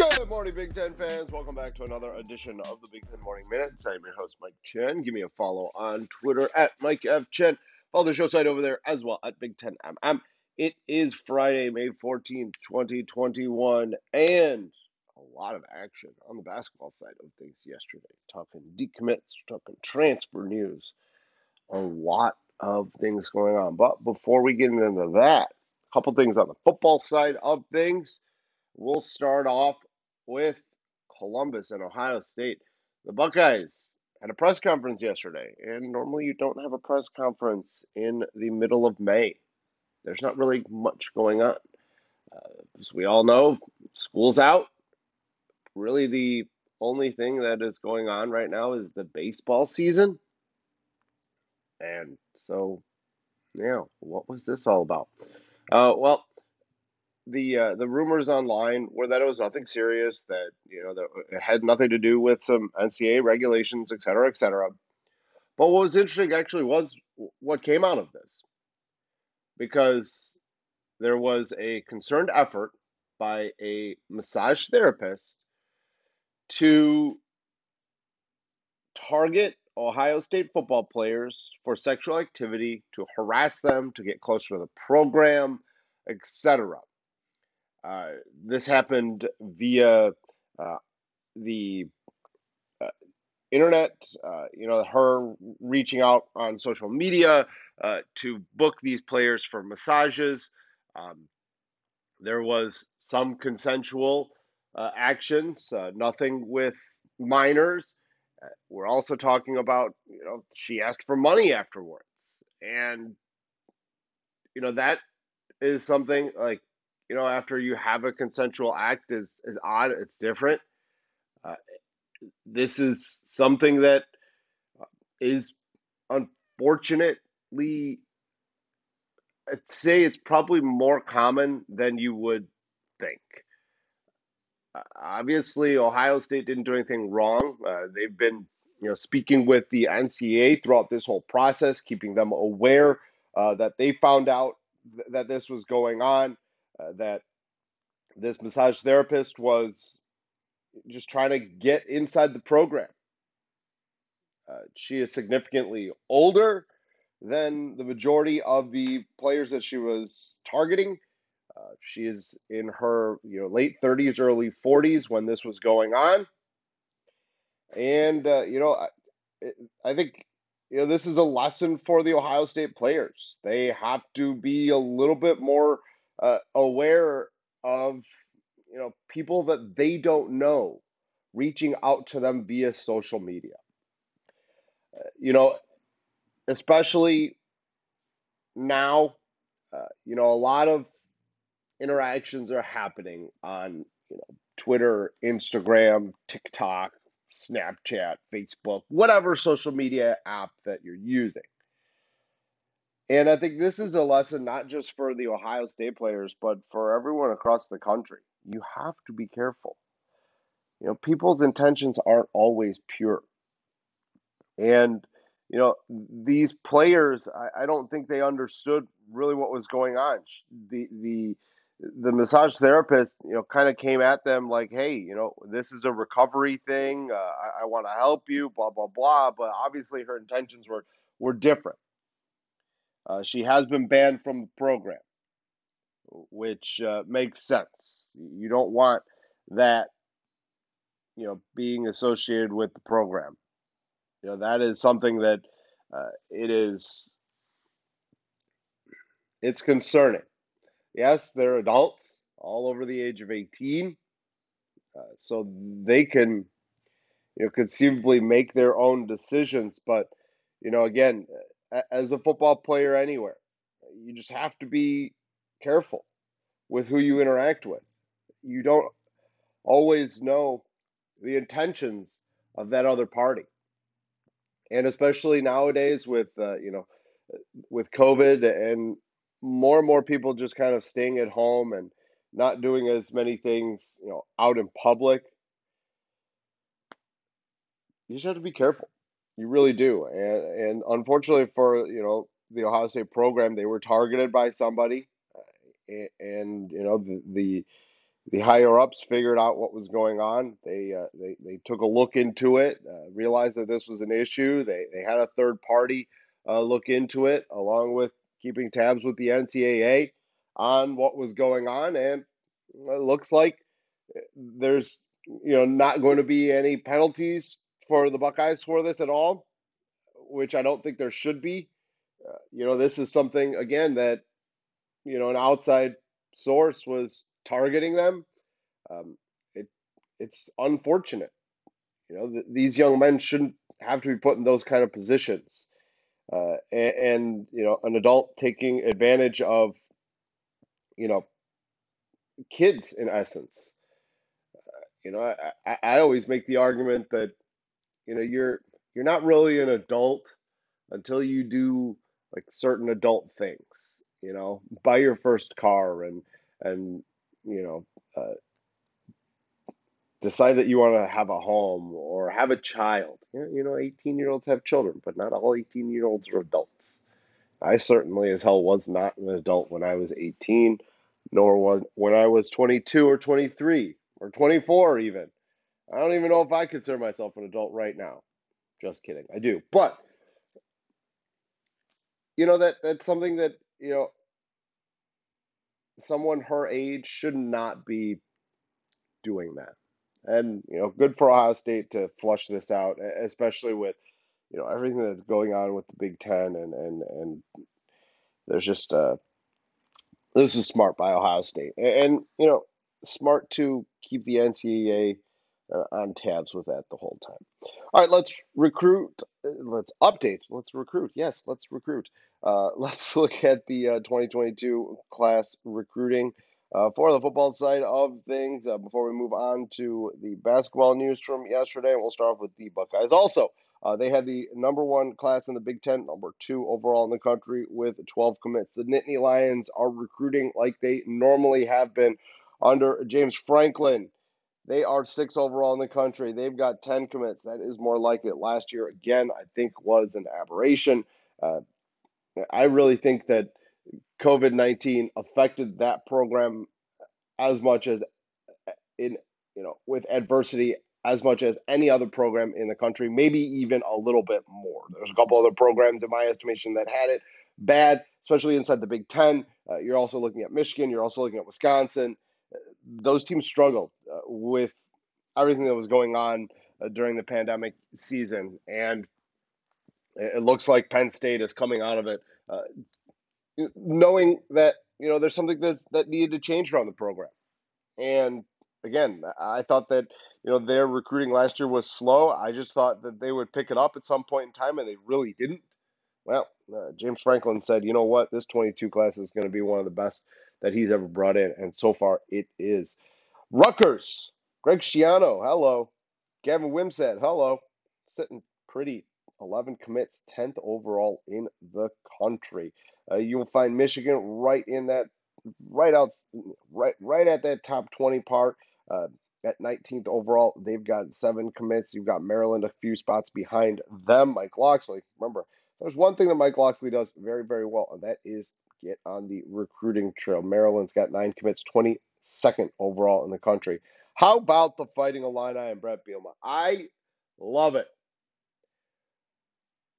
Good morning, Big Ten fans. Welcome back to another edition of the Big Ten Morning Minutes. I'm your host, Mike Chen. Give me a follow on Twitter at Mike F. Chen. Follow the show site over there as well at Big Ten MM. It is Friday, May 14th, 2021, and a lot of action on the basketball side of things yesterday. Talking decommits, talking transfer news, a lot of things going on. But before we get into that, a couple things on the football side of things. We'll start off with Columbus and Ohio State. The Buckeyes had a press conference yesterday, and normally you don't have a press conference in the middle of May. There's not really much going on. Uh, as we all know, school's out. Really, the only thing that is going on right now is the baseball season. And so, yeah, what was this all about? Uh, well, the uh, the rumors online were that it was nothing serious, that you know that it had nothing to do with some NCAA regulations, et cetera, et cetera. But what was interesting actually was what came out of this, because there was a concerned effort by a massage therapist to target Ohio State football players for sexual activity, to harass them, to get closer to the program, etc. Uh, this happened via uh, the uh, internet, uh, you know, her reaching out on social media uh, to book these players for massages. Um, there was some consensual actions, nothing with minors. we're also talking about, you know, she asked for money afterwards. And, you know, that is something like you know, after you have a consensual act is is odd. It's different. Uh, this is something that uh, unfortunately, I'd say it's probably more common than you would think. Uh, obviously, Ohio State didn't do anything wrong. Uh, they've been, you know, speaking with the NCAA throughout this whole process, keeping them aware uh, that they found out th- that this was going on uh, that this massage therapist was just trying to get inside the program. Uh, she is significantly older than the majority of the players that she was targeting. Uh, she is in her you know late 30s, early 40s when this was going on, and uh, you know I, I think you know this is a lesson for the Ohio State players. They have to be a little bit more uh, aware of you know people that they don't know reaching out to them via social media. Uh, you know, especially now, uh, you know, a lot of interactions are happening on you know Twitter, Instagram, TikTok, Snapchat, Facebook, whatever social media app that you're using. And I think this is a lesson not just for the Ohio State players, but for everyone across the country. You have to be careful. You know, people's intentions aren't always pure. And, you know, these players, I, I don't think they understood really what was going on. The, the, the massage therapist, you know, kind of came at them like, hey, you know, this is a recovery thing. Uh, I, I want to help you, blah, blah, blah. But obviously her intentions were, were different. Uh, she has been banned from the program, which uh, makes sense. You don't want that, you know, being associated with the program. You know, that is something that uh, it is. It's concerning. Yes, they're adults, all over the age of eighteen, uh, so they can, you know, conceivably make their own decisions. But, you know, again, as a football player anywhere. You just have to be careful with who you interact with. You don't always know the intentions of that other party. And especially nowadays with uh, you know with COVID and more and more people just kind of staying at home and not doing as many things, you know, out in public. You just have to be careful. You really do. And and unfortunately for, you know, the Ohio State program, they were targeted by somebody. Uh, and, you know, the, the the higher ups figured out what was going on. They uh, they they took a look into it, uh, realized that this was an issue. They they had a third party uh, look into it, along with keeping tabs with the NCAA on what was going on, and it looks like there's you know not going to be any penalties for the Buckeyes for this at all, which I don't think there should be. Uh, you know, this is something again that you know an outside source was targeting them. Um, it it's unfortunate. You know, th- these young men shouldn't have to be put in those kind of positions. Uh, and, and you know, an adult taking advantage of you know kids in essence. You know, I, I always make the argument that you know you're you're not really an adult until you do like certain adult things. You know, buy your first car and and you know uh, decide that you want to have a home or have a child. You know, 18 year olds have children, but not all 18 year olds are adults. I certainly, as hell, was not an adult when I was 18, nor was when I was 22 or 23 or 24 even. I don't even know if I consider myself an adult right now. Just kidding. I do. But you know that that's something that, you know, someone her age should not be doing that. And, you know, good for Ohio State to flush this out, especially with, you know, everything that's going on with the Big Ten and and and there's just uh this is smart by Ohio State. And, and you know, smart to keep the NCAA uh, on tabs with that the whole time. All right, let's recruit. Uh, let's update. Let's recruit. Yes, let's recruit. Uh, let's look at the uh, 2022 class recruiting uh, for the football side of things. Uh, before we move on to the basketball news from yesterday, we'll start off with the Buckeyes. Also, they had the number one class in the Big Ten, number two overall in the country with 12 commits. The Nittany Lions are recruiting like they normally have been under James Franklin. They are six overall in the country. They've got 10 commits. That is more like it. Last year, again, I think was an aberration. Uh, I really think that COVID 19 affected that program as much as in, you know, with adversity as much as any other program in the country, maybe even a little bit more. There's a couple other programs, in my estimation, that had it bad, especially inside the Big Ten. Uh, you're also looking at Michigan, you're also looking at Wisconsin. Those teams struggled uh, with everything that was going on uh, during the pandemic season. And it looks like Penn State is coming out of it uh, knowing that you know there's something that that needed to change around the program. And again, I thought that you know their recruiting last year was slow. I just thought that they would pick it up at some point in time, and they really didn't. Well, uh, James Franklin said, you know what, this 22 class is going to be one of the best that he's ever brought in, and so far it is. Rutgers, Greg Schiano, hello. Gavin Wimsatt, hello. Sitting pretty 11 commits, 10th overall in the country. Uh, you'll find Michigan right in that, right out, right, right at that top 20 part. Uh, at 19th overall, they've got seven commits. You've got Maryland a few spots behind them. Mike Locksley, remember, there's one thing that Mike Locksley does very, very well, and that is get on the recruiting trail. Maryland's got nine commits, 22nd overall in the country. How about the Fighting Illini and Brett Bielema? I love it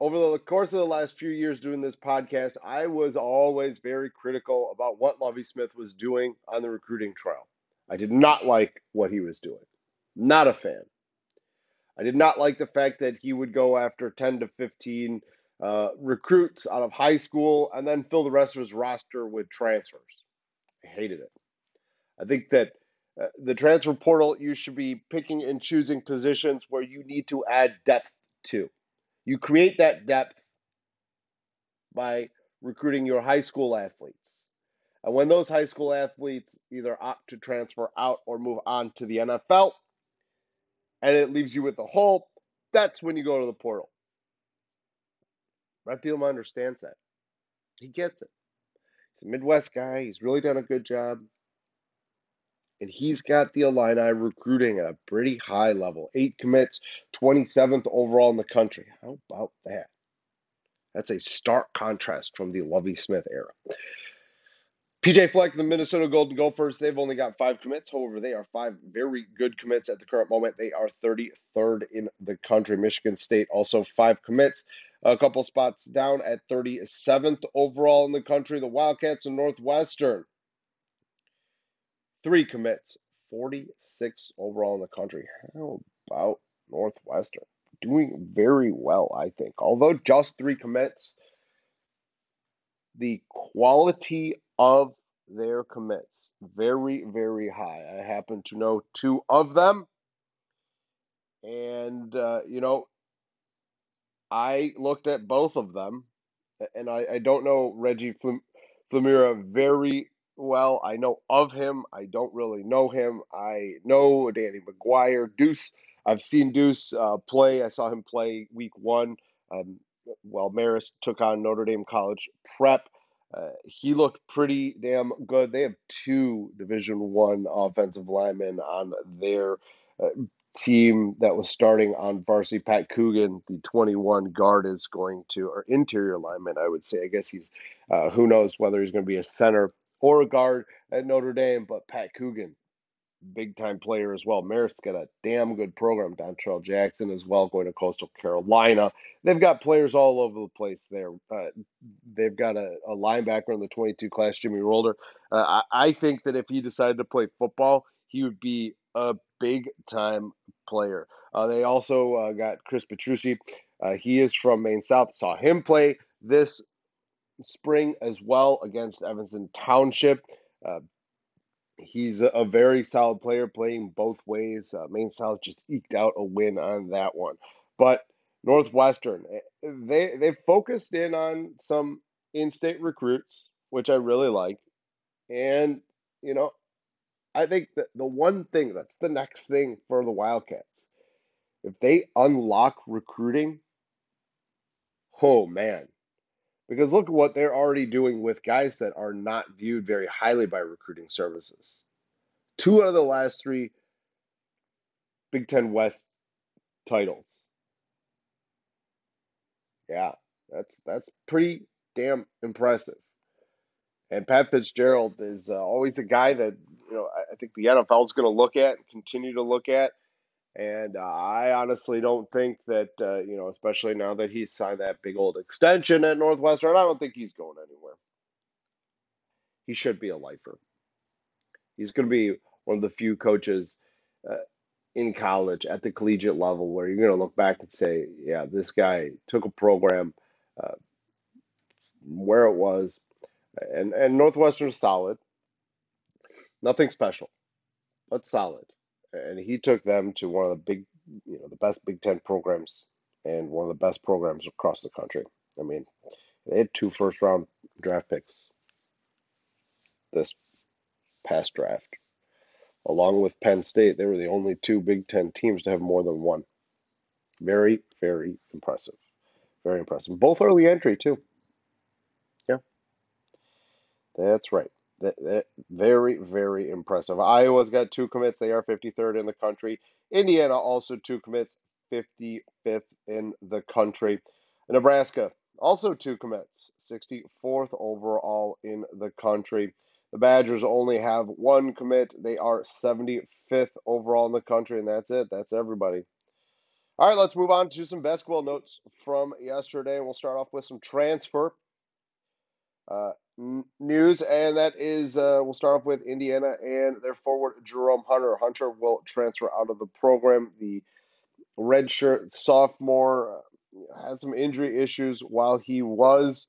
over the course of the last few years doing this podcast, I was always very critical about what Lovie Smith was doing on the recruiting trail. I did not like what he was doing. Not a fan. I did not like the fact that he would go after 10 to 15 uh, recruits out of high school and then fill the rest of his roster with transfers. I hated it. I think that uh, the transfer portal, you should be picking and choosing positions where you need to add depth to. You create that depth by recruiting your high school athletes. And when those high school athletes either opt to transfer out or move on to the NFL, and it leaves you with a hole, that's when you go to the portal. Brett Bielema understands that. He gets it. He's a Midwest guy. He's really done a good job and he's got the Illini recruiting at a pretty high level. Eight commits, 27th overall in the country. How about that? That's a stark contrast from the Lovie Smith era. PJ Fleck, the Minnesota Golden Gophers, they've only got five commits. However, they are five very good commits at the current moment. They are 33rd in the country. Michigan State also five commits, a couple spots down at 37th overall in the country. The Wildcats and Northwestern, three commits, 46 overall in the country. How about Northwestern? Doing very well, I think. Although just three commits, the quality of their commits very, very high. I happen to know two of them. And, uh, you know, I looked at both of them, and I, I don't know Reggie Flamira very well. I know of him. I don't really know him. I know Danny McGuire. Deuce, I've seen Deuce uh, play. I saw him play week one. Um, while Marist took on Notre Dame College Prep. Uh, he looked pretty damn good. They have two Division One offensive linemen on their uh, team that was starting on varsity. Pat Coogan, the 21 guard, is going to, or interior lineman, I would say. I guess he's, uh, who knows whether he's going to be a center or a guard at Notre Dame, but Pat Coogan big time player as well. Marist's got a damn good program. Dontrell Jackson as well, going to Coastal Carolina. They've got players all over the place there. Uh, they've got a, a, linebacker in the 22 class, Jimmy Rolder. Uh, I, I, think that if he decided to play football, he would be a big time player. Uh, they also uh, got Chris Petrucci. Uh, he is from Maine South. Saw him play this spring as well against Evanston Township. Uh, he's a, very solid player playing both ways. Uh, Maine South just eked out a win on that one. But Northwestern, eh, they they focused in on some in-state recruits, which I really like. And, you know, I think that the one thing that's the next thing for the Wildcats, if they unlock recruiting, oh man, because look at what they're already doing with guys that are not viewed very highly by recruiting services. Two out of the last three Big Ten West titles. Yeah, that's that's pretty damn impressive. And Pat Fitzgerald is uh, always a guy that you know I think the NFL is going to look at continue to look at and uh, I honestly don't think that, uh, you know, especially now that he's signed that big old extension at Northwestern, I don't think he's going anywhere. He should be a lifer. He's going to be one of the few coaches uh, in college at the collegiate level where you're going to look back and say, yeah, this guy took a program uh, where it was, and, and Northwestern's solid. Nothing special, but solid and he took them to one of the big, you know, the best Big Ten programs and one of the best programs across the country. I mean, they had two first round draft picks this past draft. Along with Penn State, they were the only two Big Ten teams to have more than one. Very, very impressive. Very impressive. Both early entry, too. That's right. That, that, very, very impressive. Iowa's got two commits. They are 53rd in the country. Indiana also two commits, 55th in the country. Nebraska also two commits, 64th overall in the country. The Badgers only have one commit. They are 75th overall in the country, and that's it. That's everybody. All right, let's move on to some basketball notes from yesterday. We'll start off with some transfer. Uh, news, and that is uh, we'll start off with Indiana and their forward Jerome Hunter. Hunter will transfer out of the program. The redshirt sophomore uh, had some injury issues while he was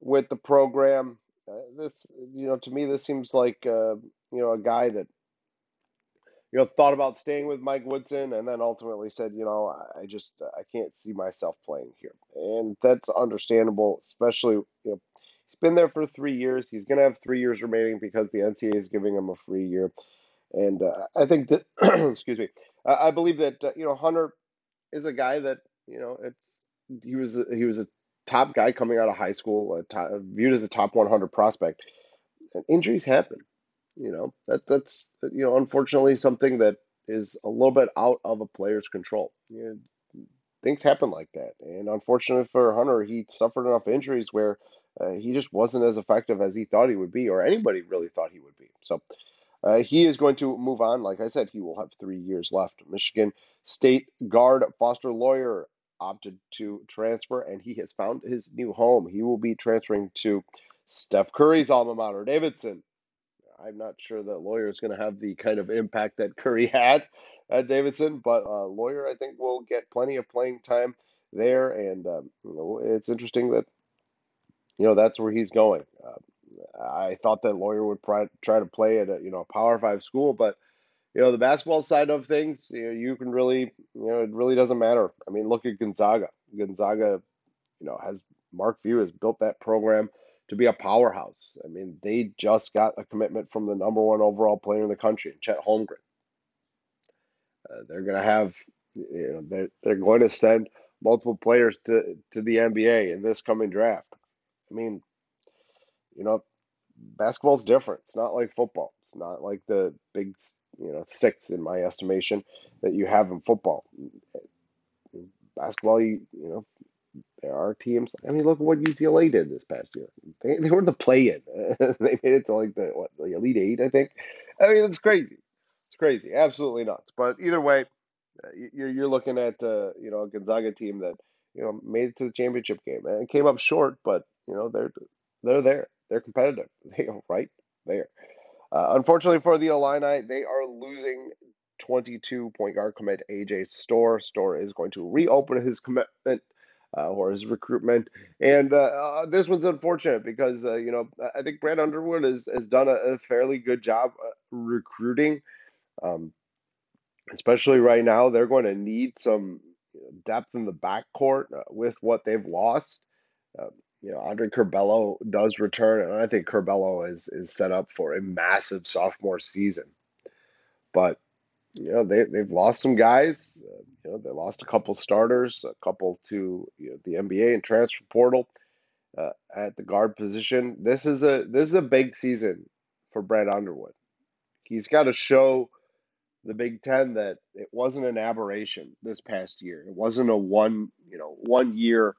with the program. Uh, this, you know, to me, this seems like uh, you know a guy that you know thought about staying with Mike Woodson, and then ultimately said, you know, I just I can't see myself playing here, and that's understandable, especially you know He's been there for three years. He's going to have three years remaining because the NCAA is giving him a free year. And uh, I think that, excuse me, I, believe that uh, you know Hunter is a guy that you know it's he was a, he was a top guy coming out of high school, top, viewed as a top 100 prospect. And injuries happen. You know that that's you know unfortunately something that is a little bit out of a player's control. You know, things happen like that, and unfortunately for Hunter, he suffered enough injuries where uh, he just wasn't as effective as he thought he would be, or anybody really thought he would be. So uh, he is going to move on. Like I said, he will have three years left. Michigan State guard Foster Loyer opted to transfer, and he has found his new home. He will be transferring to Steph Curry's alma mater, Davidson. I'm not sure that Loyer is going to have the kind of impact that Curry had at Davidson, but uh, Loyer, I think, will get plenty of playing time there. And um, you know, it's interesting that you know that's where he's going. Uh, I thought that Loyer would try to play at a you know a Power Five school, but you know the basketball side of things, you know, you can really you know it really doesn't matter. I mean, look at Gonzaga. Gonzaga, you know, has Mark Few has built that program to be a powerhouse. I mean, they just got a commitment from the number one overall player in the country, Chet Holmgren. Uh, they're going to have, you know, they're, they're going to send multiple players to, to the NBA in this coming draft. I mean, you know, basketball's different. It's not like football. It's not like the big, you know, six in my estimation that you have in football. Basketball, you, you know, there are teams. I mean, look what UCLA did this past year. They, they were the play-in. they made it to like the what the Elite Eight, I think. I mean, it's crazy. It's crazy. Absolutely nuts. But either way, uh, you're you're looking at uh, you know a Gonzaga team that you know made it to the championship game and came up short, but you know they're they're there. They're competitive. They are right there. Uh, unfortunately for the Illini, they are losing 22 point guard commit AJ Storr. Storr is going to reopen his commitment uh, or his recruitment. And uh, uh, this was unfortunate because uh, you know I think Brad Underwood has has done a, a fairly good job uh, recruiting, um, especially right now. They're going to need some depth in the backcourt with what they've lost. You know, Andre Curbelo does return, and I think Curbelo is is set up for a massive sophomore season. But you know they they've lost some guys. Uh, you know they lost a couple starters, a couple to you know, the NBA and transfer portal uh, at the guard position. This is a this is a big season for Brad Underwood. He's got to show the Big Ten that it wasn't an aberration this past year. It wasn't a one you know one year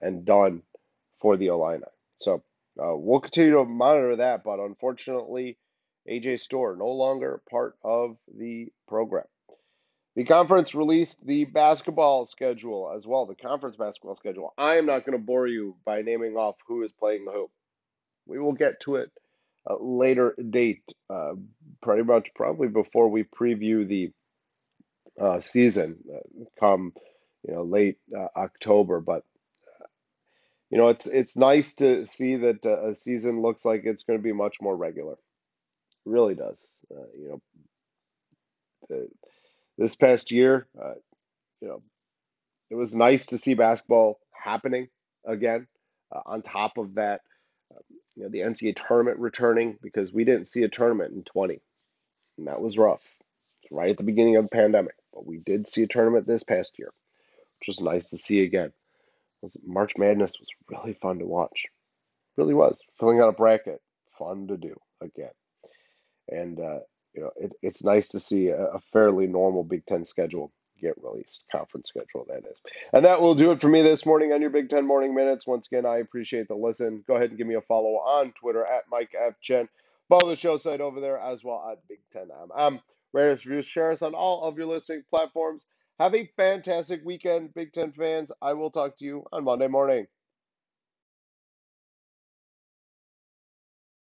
and done for the Illini. So uh, we'll continue to monitor that, but unfortunately AJ Storr no longer part of the program. The conference released the basketball schedule as well, the conference basketball schedule. I am not going to bore you by naming off who is playing who. We will get to it later date, uh, pretty much probably before we preview the uh, season uh, come you know late uh, October. But you know it's it's nice to see that uh, a season looks like it's going to be much more regular really does. Uh, you know, the, this past year, uh, you know, it was nice to see basketball happening again. Uh, on top of that, um, you know, the NCAA tournament returning because we didn't see a tournament in 20, and that was rough. It's right at the beginning of the pandemic, but we did see a tournament this past year, which was nice to see again. March Madness was really fun to watch. Really was. Filling out a bracket, fun to do again and uh, you know it, it's nice to see a, a, fairly normal Big Ten schedule get released, conference schedule that is. And that will do it for me this morning on your Big Ten Morning Minutes. Once again, I appreciate the listen. Go ahead and give me a follow on Twitter at Mike F. Chen. Follow the show site over there as well at Big Ten M. Um, rate us, reviews, share us on all of your listening platforms. Have a fantastic weekend, Big Ten fans. I will talk to you on Monday morning.